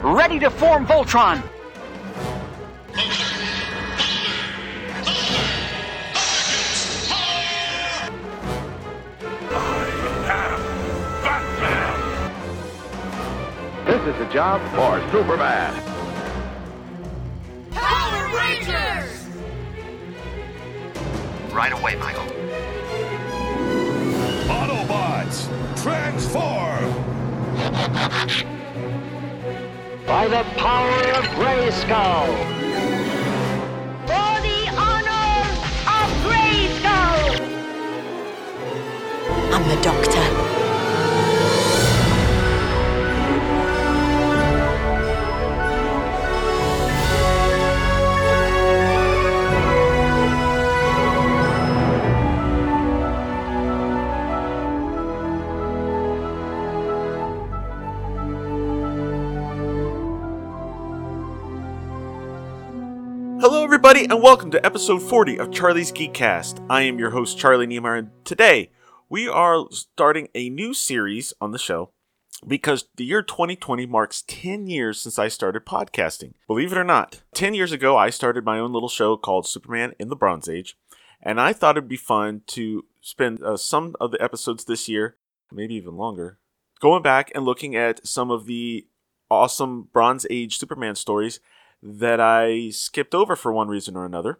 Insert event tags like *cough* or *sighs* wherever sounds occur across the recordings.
Ready to form Voltron! This is a job for Superman. Power Rangers! Right away, Michael. Autobots, transform! By the power of Grayskull! For the honor of Grayskull! I'm the doctor. Hello, everybody, and welcome to episode 40 of Charlie's Geekcast. I am your host, Charlie Niemeyer, and today we are starting a new series on the show because the year 2020 marks 10 years since I started podcasting. Believe it or not, 10 years ago, I started my own little show called Superman in the Bronze Age, and I thought it'd be fun to spend uh, some of the episodes this year, maybe even longer, going back and looking at some of the awesome Bronze Age Superman stories that I skipped over for one reason or another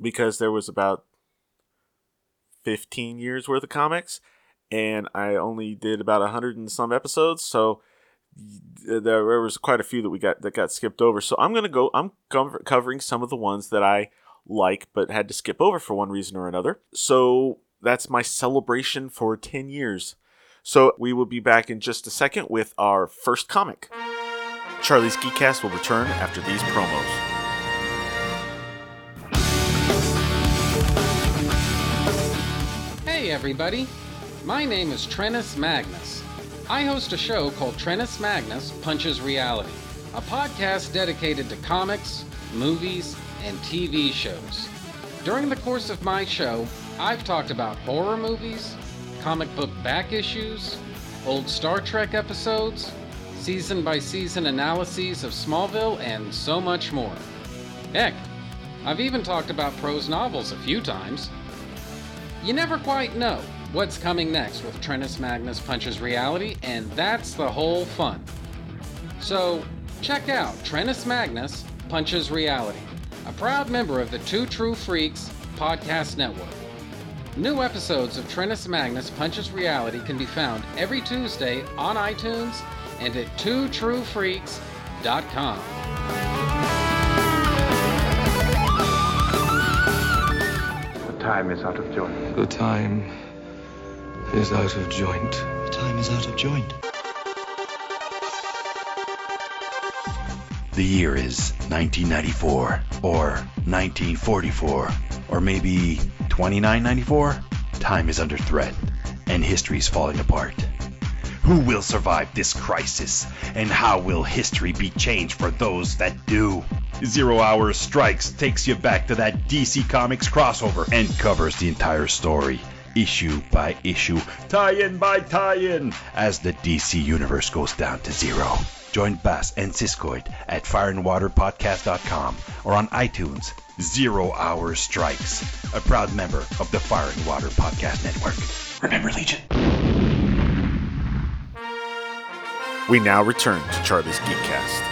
because there was about 15 years worth of comics and I only did about 100 and some episodes so there was quite a few that we got that got skipped over. So I'm going to go I'm covering some of the ones that I like but had to skip over for one reason or another. So that's my celebration for 10 years. So we will be back in just a second with our first comic Charlie's Geekcast will return after these promos. Hey everybody, my name is Trennis Magnus. I host a show called Trennis Magnus Punches Reality, a podcast dedicated to comics, movies, and TV shows. During the course of my show, I've talked about horror movies, comic book back issues, old Star Trek episodes, season by season analyses of Smallville, and so much more. Heck, I've even talked about prose novels a few times. You never quite know what's coming next with Trennis Magnus Punches Reality, and that's the whole fun. So, check out Trennis Magnus Punches Reality, a proud member of the Two True Freaks podcast network. New episodes of Trennis Magnus Punches Reality can be found every Tuesday on iTunes and at twotruefreaks.com. The time is out of joint. The time is out of joint. The time is out of joint. The year is 1994, or 1944, or maybe 2994. Time is under threat, and history is falling apart. Who will survive this crisis, and how will history be changed for those that do? Zero Hour Strikes takes you back to that DC Comics crossover and covers the entire story, issue by issue, tie in by tie in, as the DC Universe goes down to zero. Join Bass and Siskoid at fireandwaterpodcast.com or on iTunes. Zero Hour Strikes, a proud member of the Fire and Water Podcast Network. Remember, Legion. We now return to Charlie's Geekcast.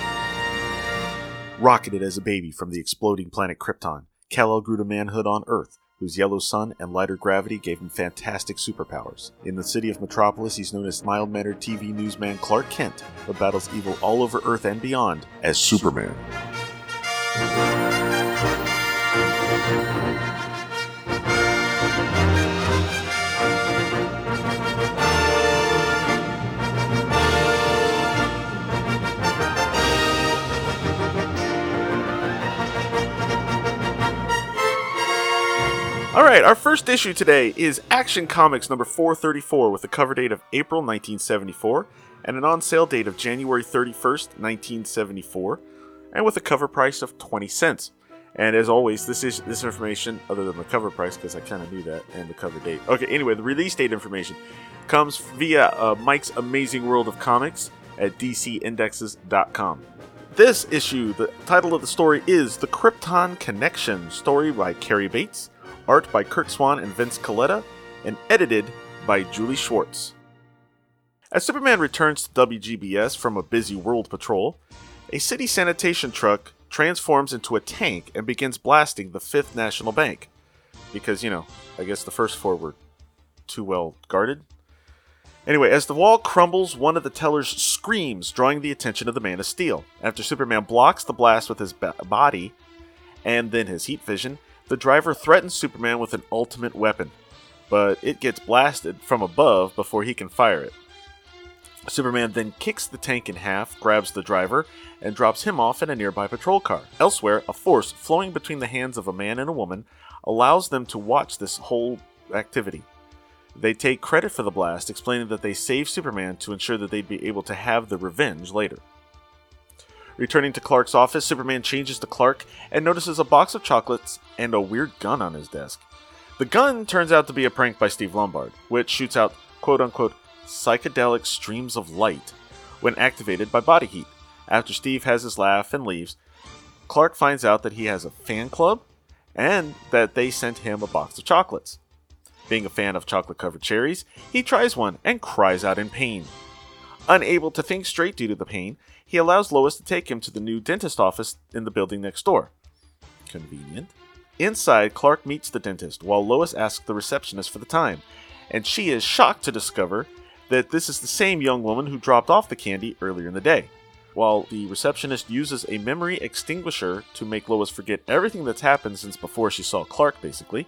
Rocketed as a baby from the exploding planet Krypton, Kal-El grew to manhood on Earth, whose yellow sun and lighter gravity gave him fantastic superpowers. In the city of Metropolis, he's known as mild-mannered TV newsman Clark Kent, but battles evil all over Earth and beyond as Superman. Right, our first issue today is Action Comics number 434 with a cover date of April 1974 and an on sale date of January 31st, 1974, and with a cover price of 20 cents. And as always, this is this information, other than the cover price, because I kind of knew that, and the cover date. Okay, anyway, the release date information comes via uh, Mike's Amazing World of Comics, at dcindexes.com. This issue, the title of the story is The Krypton Connection, story by Cary Bates, art by Curt Swan and Vince Colletta, and edited by Julie Schwartz. As Superman returns to WGBS from a busy world patrol, a city sanitation truck transforms into a tank and begins blasting the Fifth National Bank. Because, you know, I guess the first four were too well guarded. Anyway, as the wall crumbles, one of the tellers screams, drawing the attention of the Man of Steel. After Superman blocks the blast with his body and then his heat vision, the driver threatens Superman with an ultimate weapon, but it gets blasted from above before he can fire it. Superman then kicks the tank in half, grabs the driver, and drops him off in a nearby patrol car. Elsewhere, a force flowing between the hands of a man and a woman allows them to watch this whole activity. They take credit for the blast, explaining that they saved Superman to ensure that they'd be able to have the revenge later. Returning to Clark's office, Superman changes to Clark and notices a box of chocolates and a weird gun on his desk. The gun turns out to be a prank by Steve Lombard, which shoots out quote unquote psychedelic streams of light when activated by body heat. After Steve has his laugh and leaves, Clark finds out that he has a fan club and that they sent him a box of chocolates. Being a fan of chocolate covered cherries, he tries one and cries out in pain. Unable to think straight due to the pain, he allows Lois to take him to the new dentist office in the building next door. Convenient. Inside, Clark meets the dentist while Lois asks the receptionist for the time, and she is shocked to discover that this is the same young woman who dropped off the candy earlier in the day. While the receptionist uses a memory extinguisher to make Lois forget everything that's happened since before she saw Clark, basically,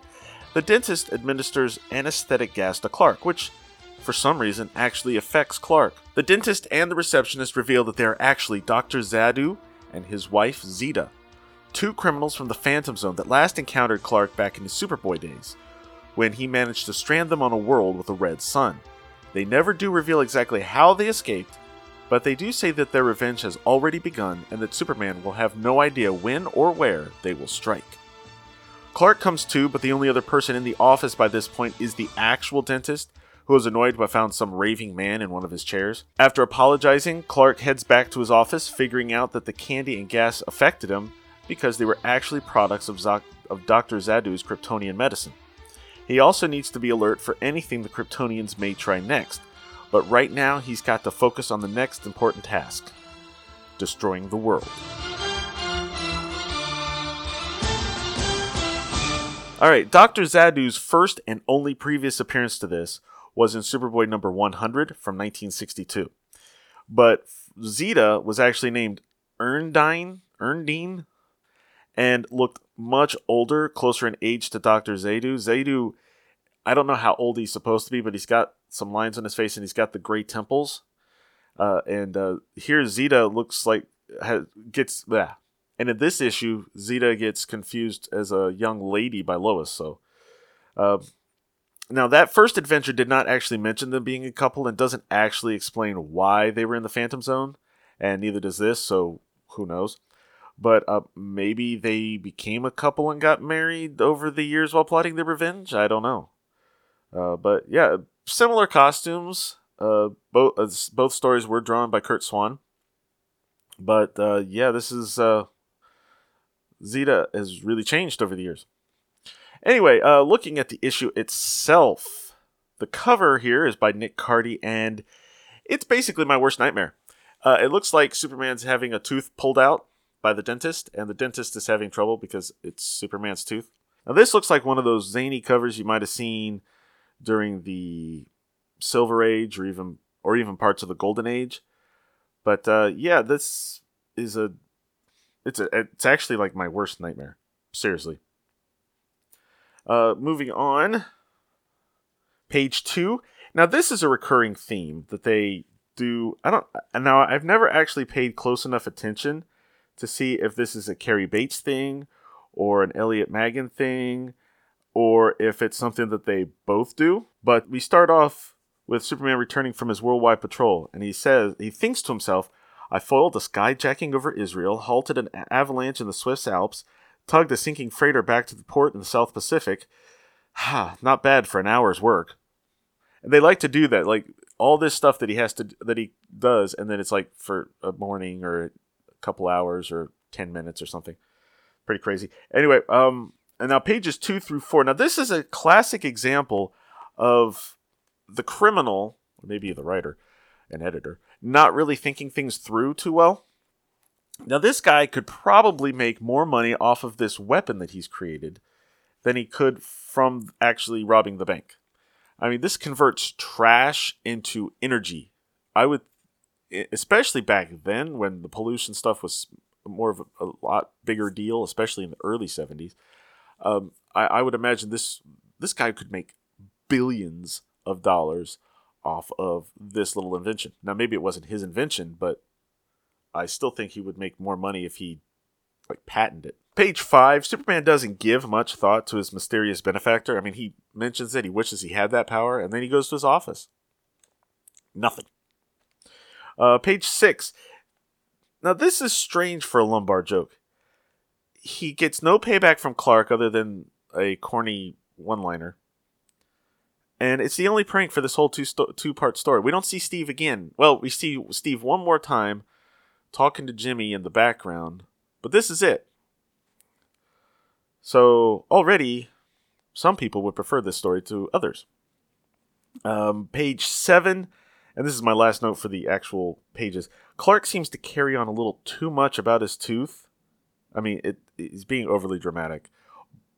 the dentist administers anesthetic gas to Clark, which, for some reason, actually affects Clark. The dentist and the receptionist reveal that they are actually Dr. Zadu and his wife Zeta, two criminals from the Phantom Zone that last encountered Clark back in his Superboy days, when he managed to strand them on a world with a red sun. They never do reveal exactly how they escaped, but they do say that their revenge has already begun and that Superman will have no idea when or where they will strike. Clark comes to, but the only other person in the office by this point is the actual dentist, who is annoyed but found some raving man in one of his chairs. After apologizing, Clark heads back to his office, figuring out that the candy and gas affected him because they were actually products of, of Dr. Zadu's Kryptonian medicine. He also needs to be alert for anything the Kryptonians may try next, but right now he's got to focus on the next important task destroying the world. Alright, Dr. Zadu's first and only previous appearance to this was in Superboy number 100 from 1962. But Zeta was actually named Erndine, Erndine, and looked much older, closer in age to Dr. Zadu. Zadu, I don't know how old he's supposed to be, but he's got some lines on his face and he's got the gray temples. Uh, and uh, here Zeta looks like has, gets yeah. And in this issue, Zeta gets confused as a young lady by Lois. So, uh, now that first adventure did not actually mention them being a couple and doesn't actually explain why they were in the Phantom Zone, and neither does this. So who knows? But uh, maybe they became a couple and got married over the years while plotting their revenge. I don't know. Uh, but yeah, similar costumes. Uh, both uh, both stories were drawn by Curt Swan. But uh, yeah, this is uh, Zeta has really changed over the years. Anyway, uh, looking at the issue itself, the cover here is by Nick Cardy, and it's basically my worst nightmare. Uh, it looks like Superman's having a tooth pulled out by the dentist, and the dentist is having trouble because it's Superman's tooth. Now, this looks like one of those zany covers you might have seen during the Silver Age, or even or even parts of the Golden Age. But uh, yeah, this is a it's a it's actually like my worst nightmare. Seriously. Uh, moving on. Page two. Now this is a recurring theme that they do. I don't. Now I've never actually paid close enough attention to see if this is a Cary Bates thing or an Elliot Maggin thing or if it's something that they both do. But we start off with Superman returning from his worldwide patrol, and he says he thinks to himself, I foiled a skyjacking over Israel, halted an avalanche in the Swiss Alps, tugged a sinking freighter back to the port in the South Pacific. Ha, *sighs* not bad for an hour's work. And they like to do that. Like all this stuff that he has to that he does, and then it's like for a morning or a couple hours or ten minutes or something. Pretty crazy. Anyway, um, and now pages two through four. Now this is a classic example of the criminal, maybe the writer and editor, not really thinking things through too well. Now this guy could probably make more money off of this weapon that he's created than he could from actually robbing the bank. I mean, this converts trash into energy. I would, especially back then when the pollution stuff was more of a, a lot bigger deal, especially in the early '70s. Um, I, I would imagine this this guy could make billions of dollars off of this little invention. Now, maybe it wasn't his invention, but I still think he would make more money if he like patented it. Page five, Superman doesn't give much thought to his mysterious benefactor. I mean, he mentions it, he wishes he had that power, and then he goes to his office. Nothing. Uh, page six. Now, this is strange for a Lombard joke. He gets no payback from Clark other than a corny one liner. And it's the only prank for this whole two sto- two part story. We don't see Steve again. Well, we see Steve one more time talking to Jimmy in the background, but this is it. So already, some people would prefer this story to others. Um, page seven, and this is my last note for the actual pages. Clark seems to carry on a little too much about his tooth. I mean, it, he's being overly dramatic.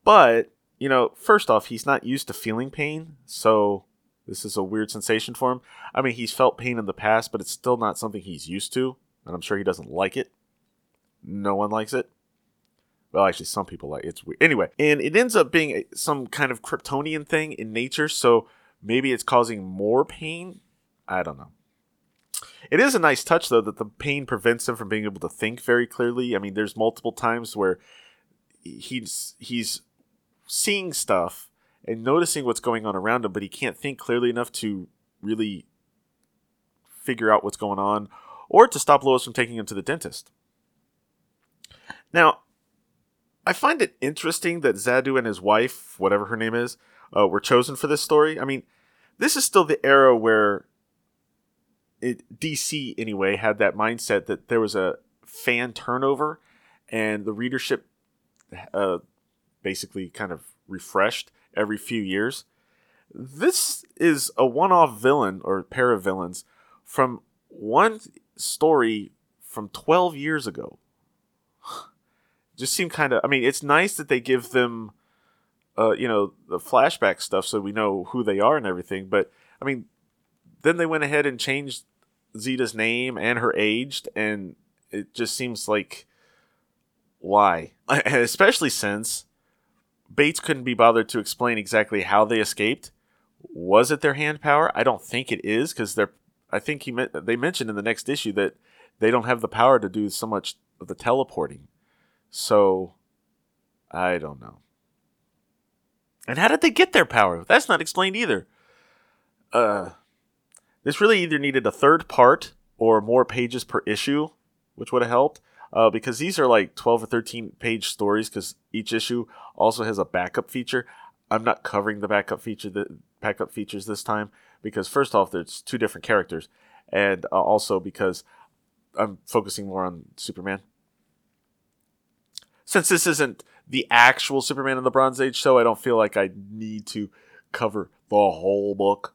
But, you know, first off, he's not used to feeling pain, so this is a weird sensation for him. I mean, he's felt pain in the past, but it's still not something he's used to, and I'm sure he doesn't like it. No one likes it. Well, actually, some people like it. It's weird. Anyway, and it ends up being some kind of Kryptonian thing in nature, so maybe it's causing more pain. I don't know. It is a nice touch, though, that the pain prevents him from being able to think very clearly. I mean, there's multiple times where he's he's seeing stuff and noticing what's going on around him, but he can't think clearly enough to really figure out what's going on or to stop Lois from taking him to the dentist. Now, I find it interesting that Zadu and his wife, whatever her name is, uh, were chosen for this story. I mean, this is still the era where it, DC, anyway, had that mindset that there was a fan turnover and the readership uh, basically kind of refreshed every few years. This is a one off villain or pair of villains from one story from 12 years ago just seem kind of. I mean, it's nice that they give them, uh, you know, the flashback stuff so we know who they are and everything. But I mean, then they went ahead and changed Zeta's name and her aged, and it just seems like why, *laughs* especially since Bates couldn't be bothered to explain exactly how they escaped. Was it their hand power? I don't think it is because they're. I think he meant they mentioned in the next issue that they don't have the power to do so much of the teleporting. So, I don't know. And how did they get their power? That's not explained either. Uh, this really either needed a third part or more pages per issue, which would have helped. Uh, because these are like 12 or 13 page stories, because each issue also has a backup feature. I'm not covering the backup feature, the backup features this time, because first off, there's two different characters, and uh, also because I'm focusing more on Superman since this isn't the actual Superman in the Bronze Age show, I don't feel like I need to cover the whole book.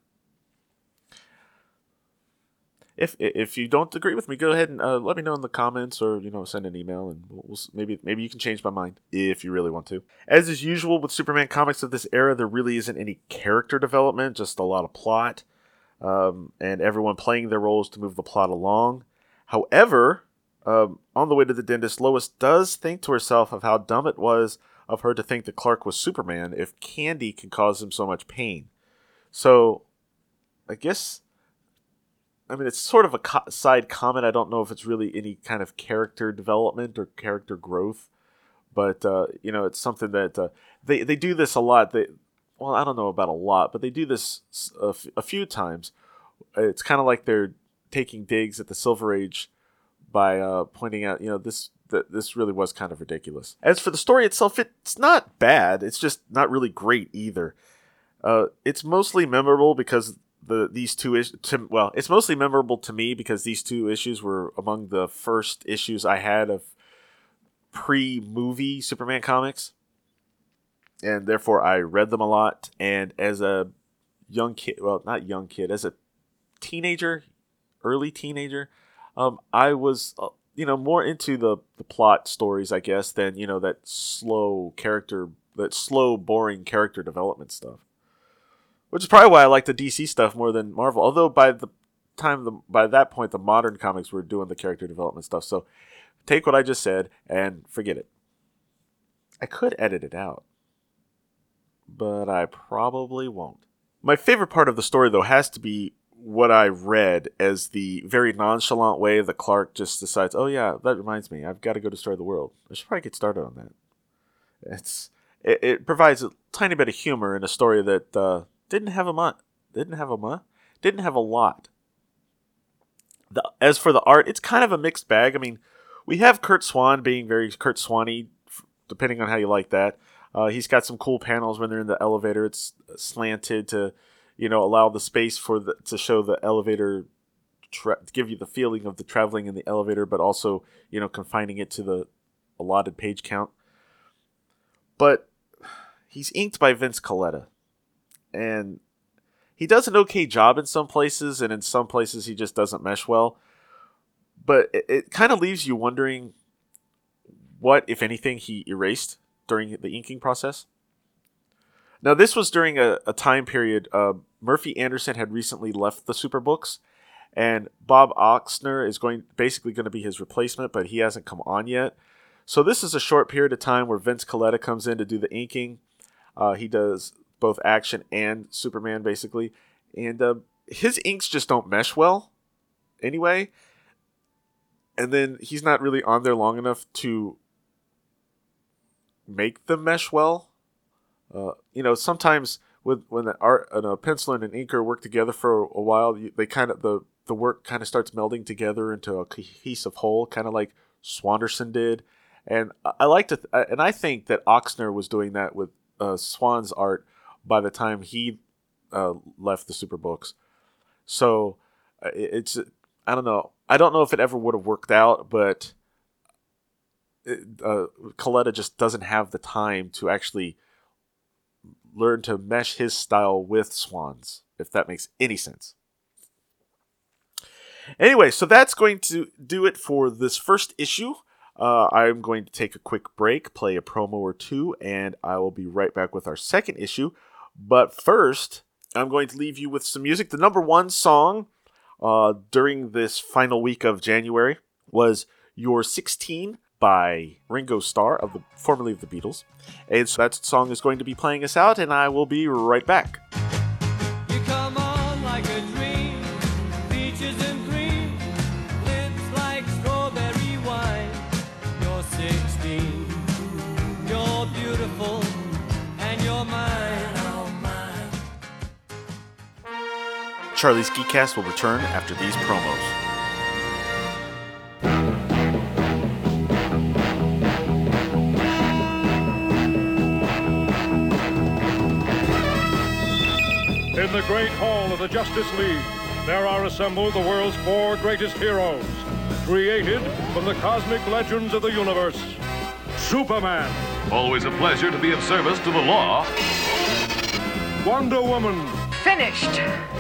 If if you don't agree with me, go ahead and uh, let me know in the comments, or you know, send an email, and we'll, we'll, maybe maybe you can change my mind if you really want to. As is usual with Superman comics of this era, there really isn't any character development, just a lot of plot, um, and everyone playing their roles to move the plot along. However, um, on the way to the dentist, Lois does think to herself of how dumb it was of her to think that Clark was Superman if candy can cause him so much pain. So, I guess, I mean, it's sort of a co- side comment. I don't know if it's really any kind of character development or character growth, but uh, you know, it's something that uh, they they do this a lot. They, well, I don't know about a lot, but they do this a, f- a few times. It's kind of like they're taking digs at the Silver Age by uh, pointing out, you know, this that this really was kind of ridiculous. As for the story itself, it's not bad. It's just not really great either. Uh, it's mostly memorable because the these two issues. Well, it's mostly memorable to me because these two issues were among the first issues I had of pre-movie Superman comics, and therefore I read them a lot. And as a young kid, well, not young kid, as a teenager, early teenager, um, I was uh, you know more into the the plot stories, I guess, than you know that slow character, that slow, boring character development stuff. Which is probably why I like the DC stuff more than Marvel. Although by the time the by that point the modern comics were doing the character development stuff. So take what I just said and forget it. I could edit it out, but I probably won't. My favorite part of the story, though, has to be what I read as the very nonchalant way that Clark just decides, oh, yeah, that reminds me, I've got to go destroy the world. I should probably get started on that. It's It, it provides a tiny bit of humor in a story that uh, didn't have a much. Didn't have a much. Didn't have a lot. The, as for the art, it's kind of a mixed bag. I mean, we have Curt Swan being very Curt Swanny, depending on how you like that. Uh, he's got some cool panels when they're in the elevator. It's slanted to, you know, allow the space for the to show the elevator, tra- give you the feeling of the traveling in the elevator, but also you know confining it to the allotted page count. But he's inked by Vince Colletta, and he does an okay job in some places, and in some places he just doesn't mesh well. But it, it kind of leaves you wondering what, if anything, he erased during the inking process. Now, this was during a, a time period. Uh, Murphy Anderson had recently left the Superbooks, and Bob Oksner is going basically going to be his replacement, but he hasn't come on yet. So this is a short period of time where Vince Colletta comes in to do the inking. Uh, he does both action and Superman basically, and uh, his inks just don't mesh well. Anyway, and then he's not really on there long enough to make them mesh well. Uh, you know, sometimes with when an art and a penciler and an inker work together for a while, they kind of the the work kind of starts melding together into a cohesive whole, kind of like Swanderson did. And I like to, th- and I think that Oksner was doing that with uh, Swan's art by the time he uh, left the Superbooks. So uh, it's, I don't know. I don't know if it ever would have worked out, but uh, Colletta just doesn't have the time to actually learn to mesh his style with Swan's, if that makes any sense. Anyway, so that's going to do it for this first issue. Uh, I'm going to take a quick break, play a promo or two, and I will be right back with our second issue. But first, I'm going to leave you with some music. The number one song uh, during this final week of January was Your 16 by Ringo Starr of the formerly of the Beatles. And so that song is going to be playing us out, and I will be right back. Charlie's Geekcast will return after these promos. In the great hall of the Justice League, there are assembled the world's four greatest heroes, created from the cosmic legends of the universe. Superman, Always a pleasure to be of service to the law. Wonder Woman, Finished.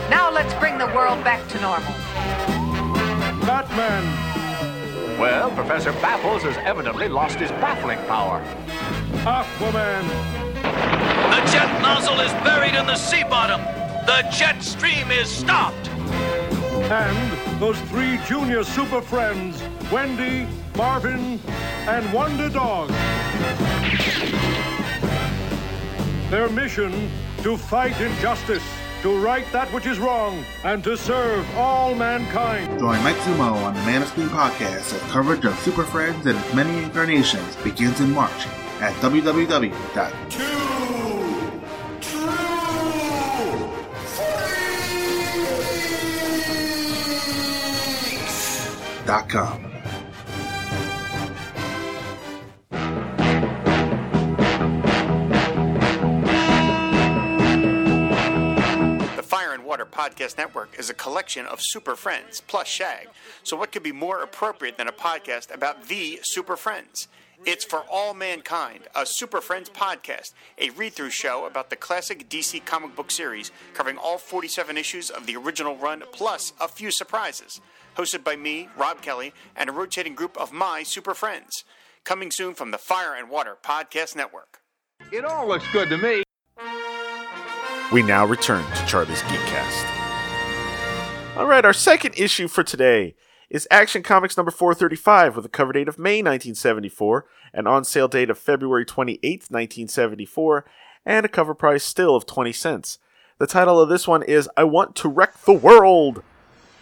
Now let's bring the world back to normal. Batman, Well, Professor Baffles has evidently lost his baffling power. Aquaman, The jet nozzle is buried in the sea bottom. The jet stream is stopped. and those three junior super friends, Wendy, Marvin, and Wonder Dog. Their mission to fight injustice, to right that which is wrong, and to serve all mankind. Join Mike Zumo on the Man of Screen podcast as coverage of Super Friends and its many incarnations begins in March at www. Dot com. Podcast Network is a collection of super friends plus Shag. So, what could be more appropriate than a podcast about the super friends? It's for all mankind, a Super Friends podcast, a read through show about the classic DC comic book series, covering all 47 issues of the original run, plus a few surprises. Hosted by me, Rob Kelly, and a rotating group of my super friends. Coming soon from the Fire and Water Podcast Network. It all looks good to me. We now return to Charlie's Geekcast. All right, our second issue for today is Action Comics number 435 with a cover date of May 1974, an on sale date of February 28, 1974, and a cover price still of 20 cents. The title of this one is I Want to Wreck the World!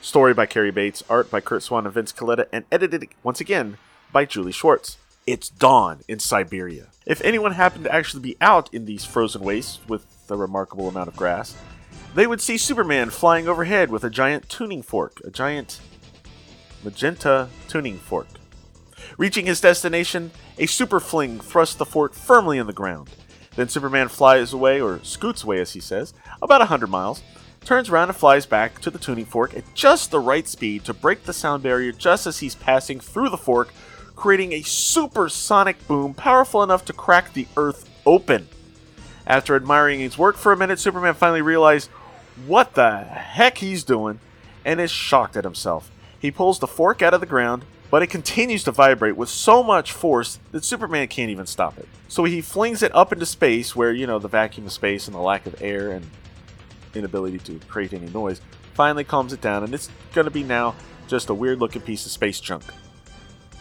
Story by Cary Bates, art by Curt Swan and Vince Colletta, and edited once again by Julie Schwartz. It's dawn in Siberia. If anyone happened to actually be out in these frozen wastes with a remarkable amount of grass, they would see Superman flying overhead with a giant tuning fork, a giant magenta tuning fork. Reaching his destination, a super fling thrusts the fork firmly in the ground. Then Superman flies away, or scoots away as he says, about a hundred miles, turns around and flies back to the tuning fork at just the right speed to break the sound barrier just as he's passing through the fork, creating a supersonic boom powerful enough to crack the earth open. After admiring his work for a minute, Superman finally realizes what the heck he's doing and is shocked at himself. He pulls the fork out of the ground, but it continues to vibrate with so much force that Superman can't even stop it. So he flings it up into space where, you know, the vacuum of space and the lack of air and inability to create any noise finally calms it down, and it's going to be now just a weird looking piece of space junk.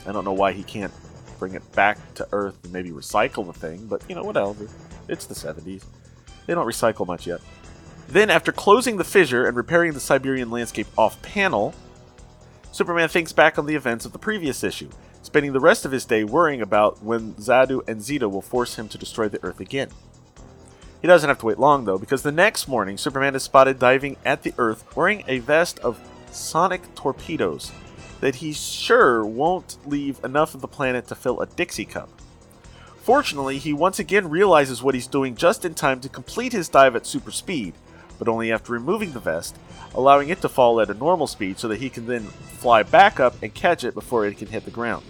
I don't know why he can't bring it back to Earth and maybe recycle the thing, but you know, whatever. It's the 70s. They don't recycle much yet. Then, after closing the fissure and repairing the Siberian landscape off panel, Superman thinks back on the events of the previous issue, spending the rest of his day worrying about when Zadu and Zeta will force him to destroy the Earth again. He doesn't have to wait long, though, because the next morning, Superman is spotted diving at the Earth wearing a vest of sonic torpedoes that he's sure won't leave enough of the planet to fill a Dixie cup. Fortunately, he once again realizes what he's doing just in time to complete his dive at super speed, but only after removing the vest, allowing it to fall at a normal speed so that he can then fly back up and catch it before it can hit the ground.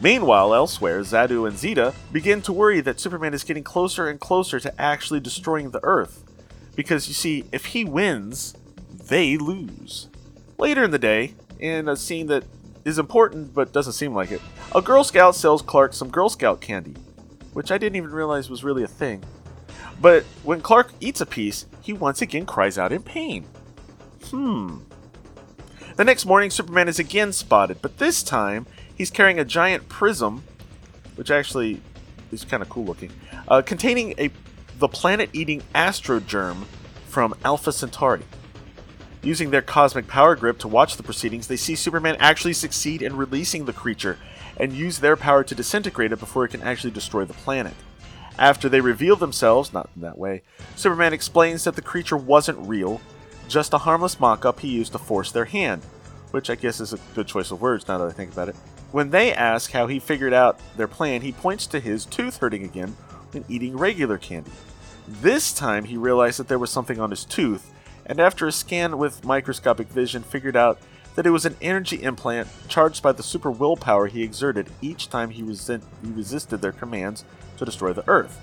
Meanwhile, elsewhere, Zadu and Zeta begin to worry that Superman is getting closer and closer to actually destroying the Earth. Because you see, if he wins, they lose. Later in the day, in a scene that is important but doesn't seem like it, a Girl Scout sells Clark some Girl Scout candy, which I didn't even realize was really a thing. But when Clark eats a piece, he once again cries out in pain. Hmm. The next morning, Superman is again spotted, but this time he's carrying a giant prism, which actually is kind of cool looking, uh, containing a the planet-eating astrogerm from Alpha Centauri. Using their cosmic power grip to watch the proceedings, they see Superman actually succeed in releasing the creature and use their power to disintegrate it before it can actually destroy the planet. After they reveal themselves, not in that way, Superman explains that the creature wasn't real, just a harmless mock up he used to force their hand, which I guess is a good choice of words now that I think about it. When they ask how he figured out their plan, he points to his tooth hurting again when eating regular candy. This time he realized that there was something on his tooth, and after a scan with microscopic vision, figured out that it was an energy implant charged by the super willpower he exerted each time he, resent- he resisted their commands to destroy the Earth.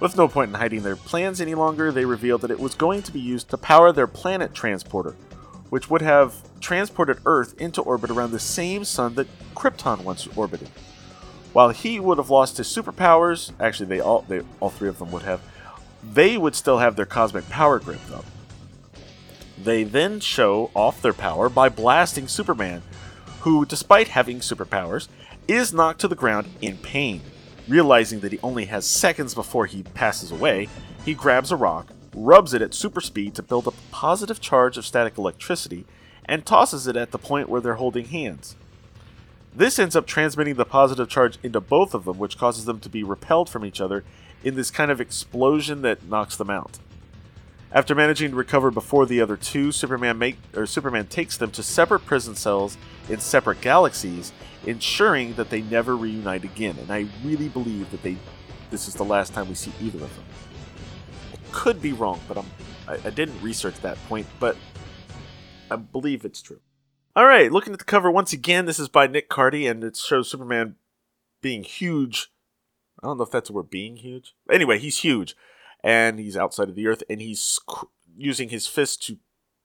With no point in hiding their plans any longer, they revealed that it was going to be used to power their planet transporter, which would have transported Earth into orbit around the same sun that Krypton once orbited. While he would have lost his superpowers, actually they all they all three of them would have, they would still have their cosmic power grip though. They then show off their power by blasting Superman, who, despite having superpowers, is knocked to the ground in pain. Realizing that he only has seconds before he passes away, he grabs a rock, rubs it at super speed to build up a positive charge of static electricity, and tosses it at the point where they're holding hands. This ends up transmitting the positive charge into both of them, which causes them to be repelled from each other in this kind of explosion that knocks them out. After managing to recover before the other two, Superman make or Superman takes them to separate prison cells in separate galaxies, ensuring that they never reunite again. And I really believe that they this is the last time we see either of them. I could be wrong, but I'm I, I didn't research that point, but I believe it's true. All right, looking at the cover once again. This is by Nick Cardy, and it shows Superman being huge. I don't know if that's the word being huge. Anyway, he's huge, and he's outside of the Earth, and he's using his fist to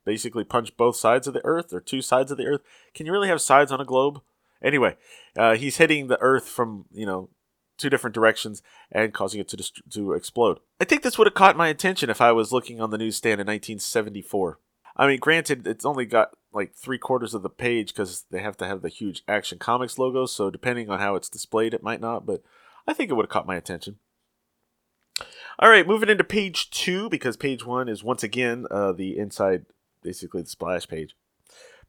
basically punch both sides of the Earth or two sides of the Earth. Can you really have sides on a globe? Anyway, uh, he's hitting the Earth from you know two different directions and causing it to dist- to explode. I think this would have caught my attention if I was looking on the newsstand in 1974. I mean, granted, it's only got like three quarters of the page because they have to have the huge Action Comics logo. So depending on how it's displayed, it might not. But I think it would have caught my attention. All right, moving into page two because page one is once again uh, the inside, basically the splash page.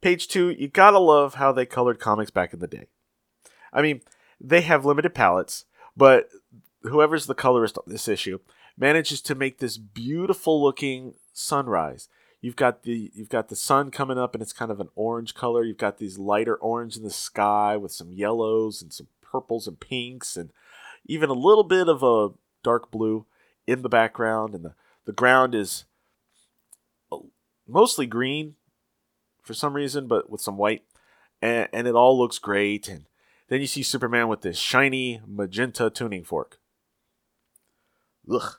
Page two, you gotta love how they colored comics back in the day. I mean, they have limited palettes, but whoever's the colorist on this issue manages to make this beautiful looking sunrise. You've got the you've got the sun coming up and it's kind of an orange color. You've got these lighter orange in the sky with some yellows and some purples and pinks and even a little bit of a dark blue in the background and the, the ground is uh, mostly green for some reason but with some white and, and it all looks great and then you see Superman with this shiny magenta tuning fork. Ugh.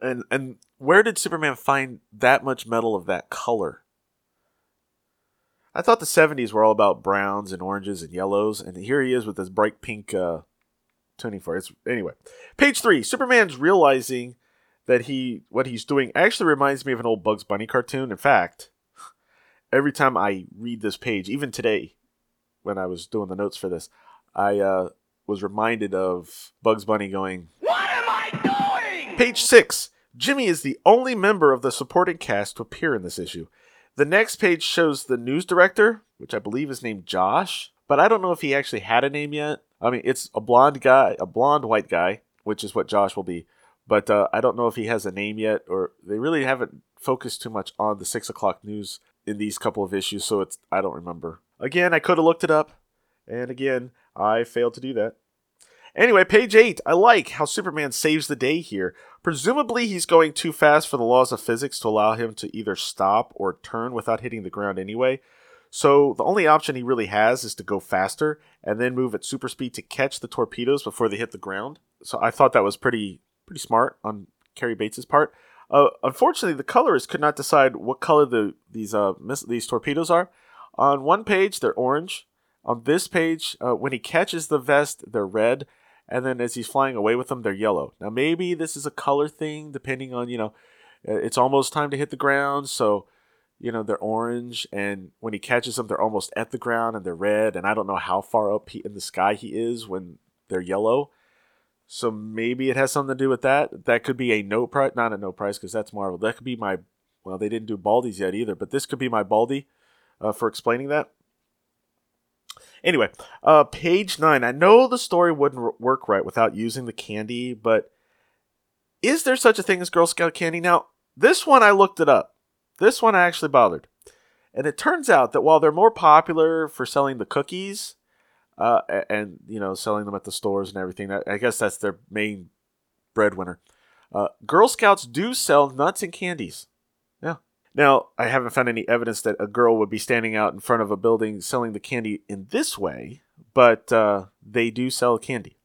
And and where did Superman find that much metal of that color? I thought the 70s were all about browns and oranges and yellows, and here he is with this bright pink uh, tuning fork. It's, anyway, page three. Superman's realizing that he what he's doing actually reminds me of an old Bugs Bunny cartoon. In fact, every time I read this page, even today, when I was doing the notes for this, I uh, was reminded of Bugs Bunny going, What am I doing? Page 6. Jimmy is the only member of the supporting cast to appear in this issue. The next page shows the news director, which I believe is named Josh, but I don't know if he actually had a name yet. I mean, it's a blonde guy, a blonde white guy, which is what Josh will be, but uh, I don't know if he has a name yet, or they really haven't focused too much on the six o'clock news in these couple of issues, so it's I don't remember. Again, I could have looked it up, and again, I failed to do that. Anyway, page 8. I like how Superman saves the day here. Presumably, he's going too fast for the laws of physics to allow him to either stop or turn without hitting the ground anyway. So, the only option he really has is to go faster and then move at super speed to catch the torpedoes before they hit the ground. So, I thought that was pretty pretty smart on Cary Bates's part. Uh, unfortunately, the colorist could not decide what color the these uh miss, these torpedoes are. On one page, they're orange. On this page, uh, when he catches the vest, they're red, and then as he's flying away with them, they're yellow. Now, maybe this is a color thing, depending on you know, uh, it's almost time to hit the ground, so you know they're orange, and when he catches them, they're almost at the ground and they're red. And I don't know how far up he, in the sky he is when they're yellow. So maybe it has something to do with that. That could be a No-Prize, not a No-Prize, because that's Marvel. That could be my, well, they didn't do Baldies yet either, but this could be my Baldy uh, for explaining that. Anyway, uh, page nine. I know the story wouldn't work right without using the candy, but is there such a thing as Girl Scout candy? Now, this one I looked it up. This one I actually bothered. And it turns out that while they're more popular for selling the cookies, uh, and you know selling them at the stores and everything, I guess that's their main breadwinner. Uh, Girl Scouts do sell nuts and candies. Yeah. Now, I haven't found any evidence that a girl would be standing out in front of a building selling the candy in this way, but uh, they do sell candy.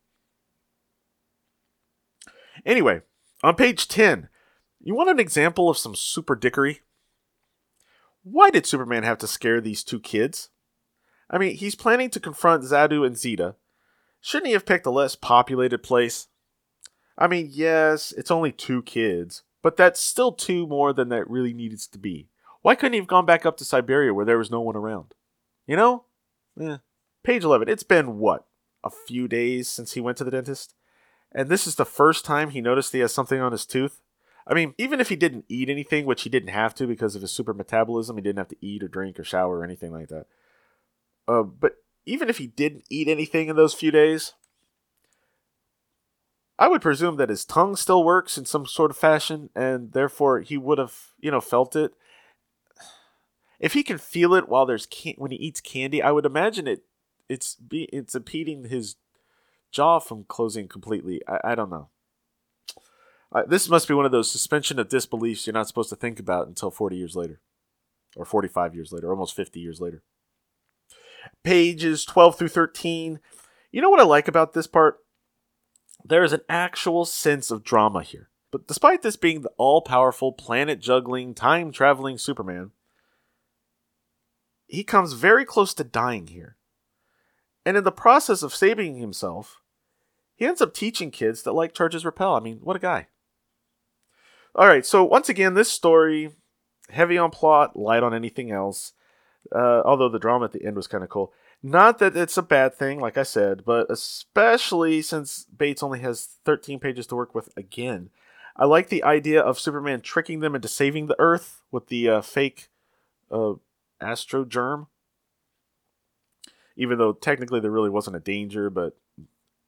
Anyway, on page 10, you want an example of some super dickery? Why did Superman have to scare these two kids? I mean, he's planning to confront Zadu and Zeta. Shouldn't he have picked a less populated place? I mean, yes, it's only two kids, but that's still two more than that really needed to be. Why couldn't he have gone back up to Siberia where there was no one around? You know? Eh. Page 11. It's been, what, a few days since he went to the dentist? And this is the first time he noticed he has something on his tooth? I mean, even if he didn't eat anything, which he didn't have to because of his super metabolism, he didn't have to eat or drink or shower or anything like that. Uh, but even if he didn't eat anything in those few days, I would presume that his tongue still works in some sort of fashion, and therefore he would have, you know, felt it. If he can feel it while there's can- when he eats candy, I would imagine it. It's be it's impeding his jaw from closing completely. I, I don't know. Uh, this must be one of those suspension of disbeliefs you're not supposed to think about until 40 years later, or 45 years later, almost 50 years later. Pages 12 through 13. You know what I like about this part? There is an actual sense of drama here. But despite this being the all powerful, planet juggling, time traveling Superman, he comes very close to dying here. And in the process of saving himself, he ends up teaching kids that like charges repel. I mean, what a guy. All right, so once again, this story heavy on plot, light on anything else. Uh, although the drama at the end was kind of cool. Not that it's a bad thing, like I said, but especially since Bates only has 13 pages to work with again. I like the idea of Superman tricking them into saving the Earth with the uh, fake uh, astro germ. Even though technically there really wasn't a danger, but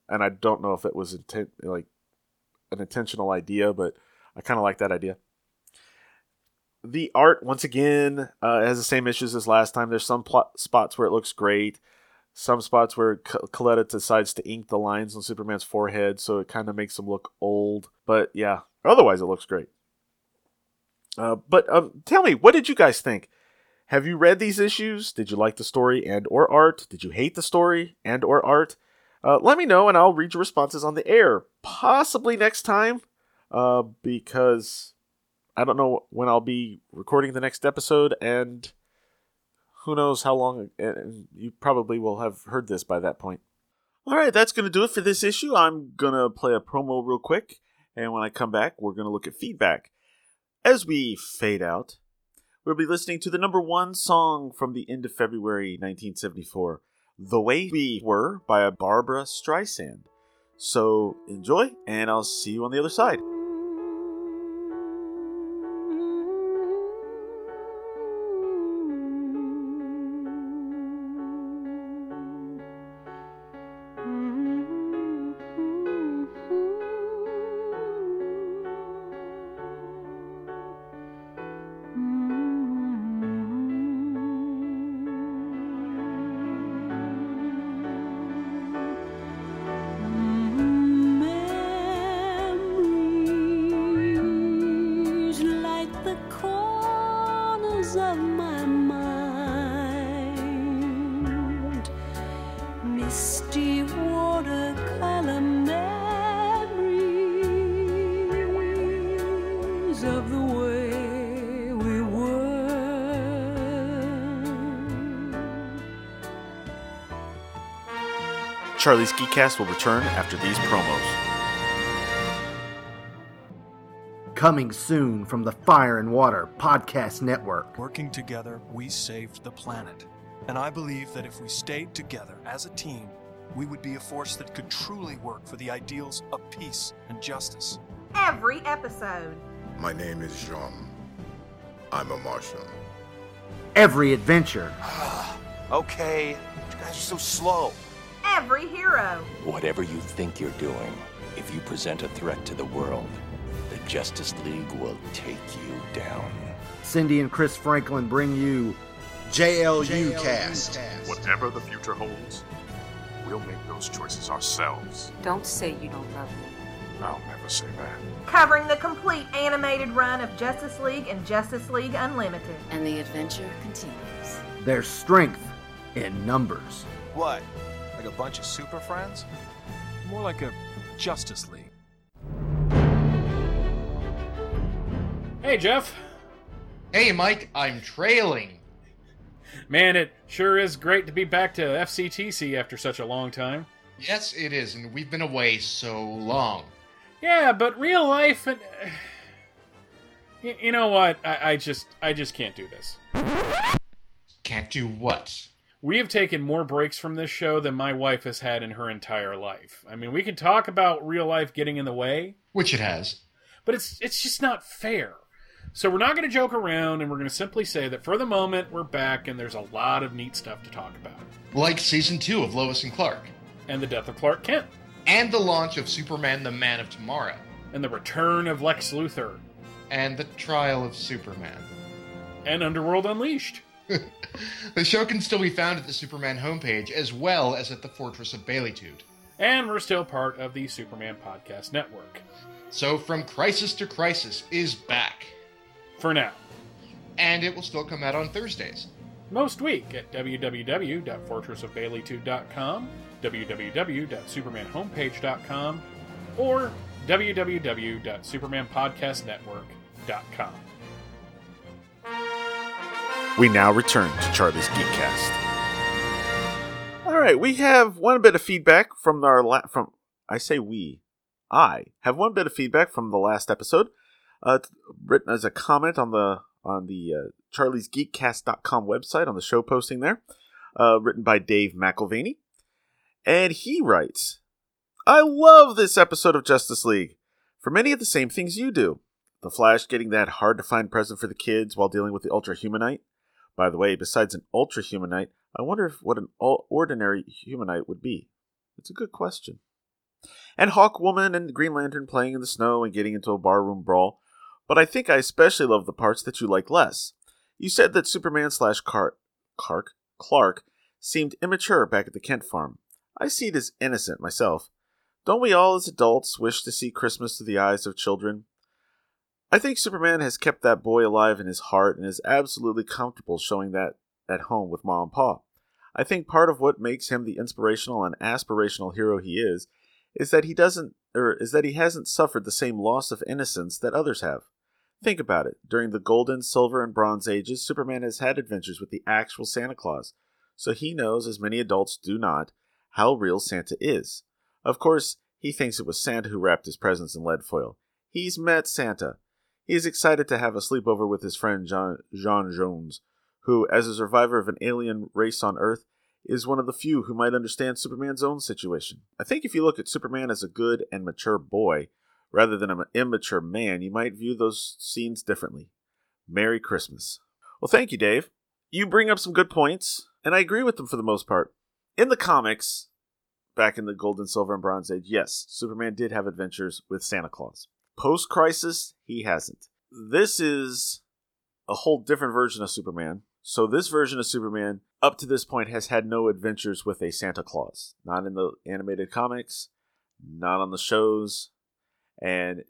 and I don't know if it was intent like an intentional idea, but I kind of like that idea. The art, once again, uh, has the same issues as last time. There's some plot spots where it looks great, some spots where Colletta decides to ink the lines on Superman's forehead, so it kind of makes him look old. But yeah, otherwise it looks great. Uh, but um, tell me, what did you guys think? Have you read these issues? Did you like the story and or art? Did you hate the story and or art? Uh, let me know, and I'll read your responses on the air, possibly next time, uh, because I don't know when I'll be recording the next episode, and who knows how long. And you probably will have heard this by that point. All right, that's going to do it for this issue. I'm going to play a promo real quick, and when I come back, we're going to look at feedback. As we fade out, we'll be listening to the number one song from the end of February 1974. The Way We Were by Barbra Streisand. So enjoy, and I'll see you on the other side. The corners of my mind. Misty watercolor memories of the way we were. Charlie's Geekcast will return after these promos. Coming soon from the Fire and Water Podcast Network. Working together, we saved the planet. And I believe that if we stayed together as a team, we would be a force that could truly work for the ideals of peace and justice. Every episode. My name is J'onn. I'm a Martian. Every adventure. *sighs* Okay, you guys are so slow. Every hero. Whatever you think you're doing, if you present a threat to the world, the Justice League will take you down. Cindy and Chris Franklin bring you JLU Cast. Whatever the future holds, we'll make those choices ourselves. Don't say you don't love me. I'll never say that. Covering the complete animated run of Justice League and Justice League Unlimited. And the adventure continues. There's strength in numbers. What? Like a bunch of super friends? More like a Justice League. Hey, Jeff. Hey, Mike, I'm trailing. Man, it sure is great to be back to FCTC after such a long time. Yes, it is, and we've been away so long. Yeah, but real life and *sighs* Y- you know what? I, I just I just can't do this. Can't do what? We have taken more breaks from this show than my wife has had in her entire life. I mean, we can talk about real life getting in the way, Which it has. but it's it's just not fair. So we're not going to joke around, and we're going to simply say that for the moment we're back, and there's a lot of neat stuff to talk about, Like season two of Lois and Clark. and the death of Clark Kent, And the launch of Superman the Man of Tomorrow. and the return of Lex Luthor, And the trial of Superman. and Underworld Unleashed. *laughs* The show can still be found at the Superman homepage as well as at the Fortress of Baileytude. And we're still part of the Superman Podcast Network. So, From Crisis to Crisis is back. For now. And it will still come out on Thursdays. Most week at www.fortressofbaileytude.com, www.supermanhomepage.com, or www.supermanpodcastnetwork.com. We now return to Charlie's Geekcast. All right, we have one bit of feedback from our la- from I say we, I have one bit of feedback from the last episode, uh, written as a comment on the on the uh, charliesgeekcast.com website on the show posting there, uh, written by Dave McElvaney, and he writes, "I love this episode of Justice League for many of the same things you do." The Flash getting that hard to find present for the kids while dealing with the Ultra Humanite. By the way, besides an Ultra Humanite, I wonder if what an ordinary Humanite would be. It's a good question. And Hawkwoman and Green Lantern playing in the snow and getting into a barroom brawl. But I think I especially love the parts that you like less. You said that Superman slash Clark, Clark, seemed immature back at the Kent farm. I see it as innocent myself. Don't we all as adults wish to see Christmas through the eyes of children? I think Superman has kept that boy alive in his heart and is absolutely comfortable showing that at home with mom and pa. I think part of what makes him the inspirational and aspirational hero he is is that he doesn't or is that he hasn't suffered the same loss of innocence that others have. Think about it. During the golden, silver, and bronze ages, Superman has had adventures with the actual Santa Claus, so he knows, as many adults do not, how real Santa is. Of course, he thinks it was Santa who wrapped his presents in lead foil. He's met Santa. He is excited to have a sleepover with his friend John, J'onn J'onzz, who, as a survivor of an alien race on Earth, is one of the few who might understand Superman's own situation. I think if you look at Superman as a good and mature boy, rather than an immature man, you might view those scenes differently. Merry Christmas. Well, thank you, Dave. You bring up some good points, and I agree with them for the most part. In the comics, back in the Gold and Silver and Bronze Age, yes, Superman did have adventures with Santa Claus. Post crisis, he hasn't. This is a whole different version of Superman. So, this version of Superman, up to this point, has had no adventures with a Santa Claus. Not in the animated comics, not on the shows, and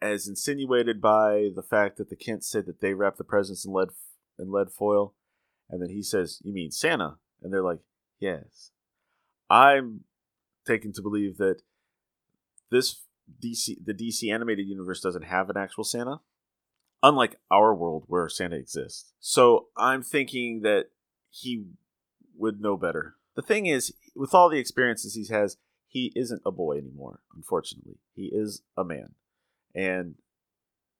as insinuated by the fact that the Kents said that they wrap the presents in lead in lead foil, and then he says, "You mean Santa?" And they're like, "Yes." I'm taken to believe that this DC the DC animated universe doesn't have an actual Santa, unlike our world where Santa exists. So I'm thinking that he would know better. The thing is, with all the experiences he has, he isn't a boy anymore, unfortunately. He is a man. And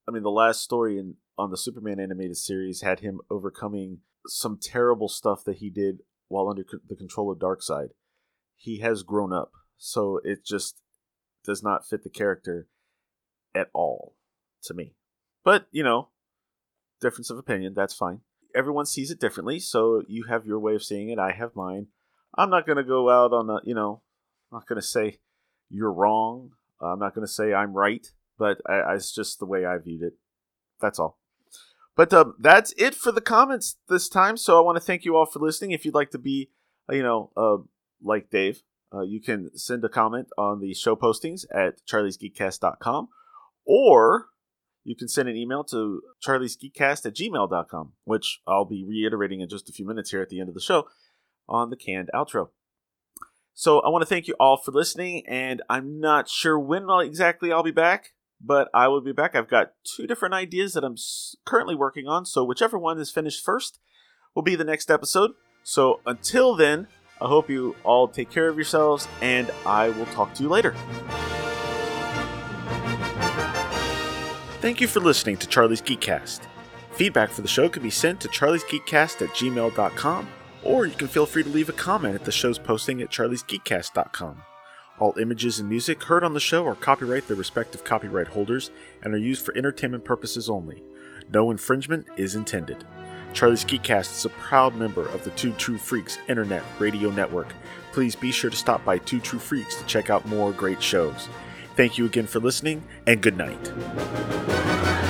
I mean the last story in on the Superman animated series had him overcoming some terrible stuff that he did while under the control of Darkseid. He has grown up, so it just does not fit the character at all to me. But, you know, difference of opinion, that's fine. Everyone sees it differently, so you have your way of seeing it, I have mine. I'm not going to go out on a, you know, I'm not going to say you're wrong. I'm not going to say I'm right, but I, I, it's just the way I viewed it. That's all. But uh, that's it for the comments this time. So I want to thank you all for listening. If you'd like to be, uh, you know, uh, like Dave, uh, you can send a comment on the show postings at charliesgeekcast.com or you can send an email to charliesgeekcast at gmail.com, which I'll be reiterating in just a few minutes here at the end of the show on the canned outro. So I want to thank you all for listening, and I'm not sure when exactly I'll be back, but I will be back. I've got two different ideas that I'm currently working on, so whichever one is finished first will be the next episode. So until then, I hope you all take care of yourselves, and I will talk to you later. Thank you for listening to Charlie's Geekcast. Feedback for the show can be sent to charliesgeekcast at gmail.com or you can feel free to leave a comment at the show's posting at charliesgeekcast.com. All images and music heard on the show are copyright their respective copyright holders and are used for entertainment purposes only. No infringement is intended. Charlie's Geekcast is a proud member of the Two True Freaks Internet Radio Network. Please be sure to stop by Two True Freaks to check out more great shows. Thank you again for listening, and good night.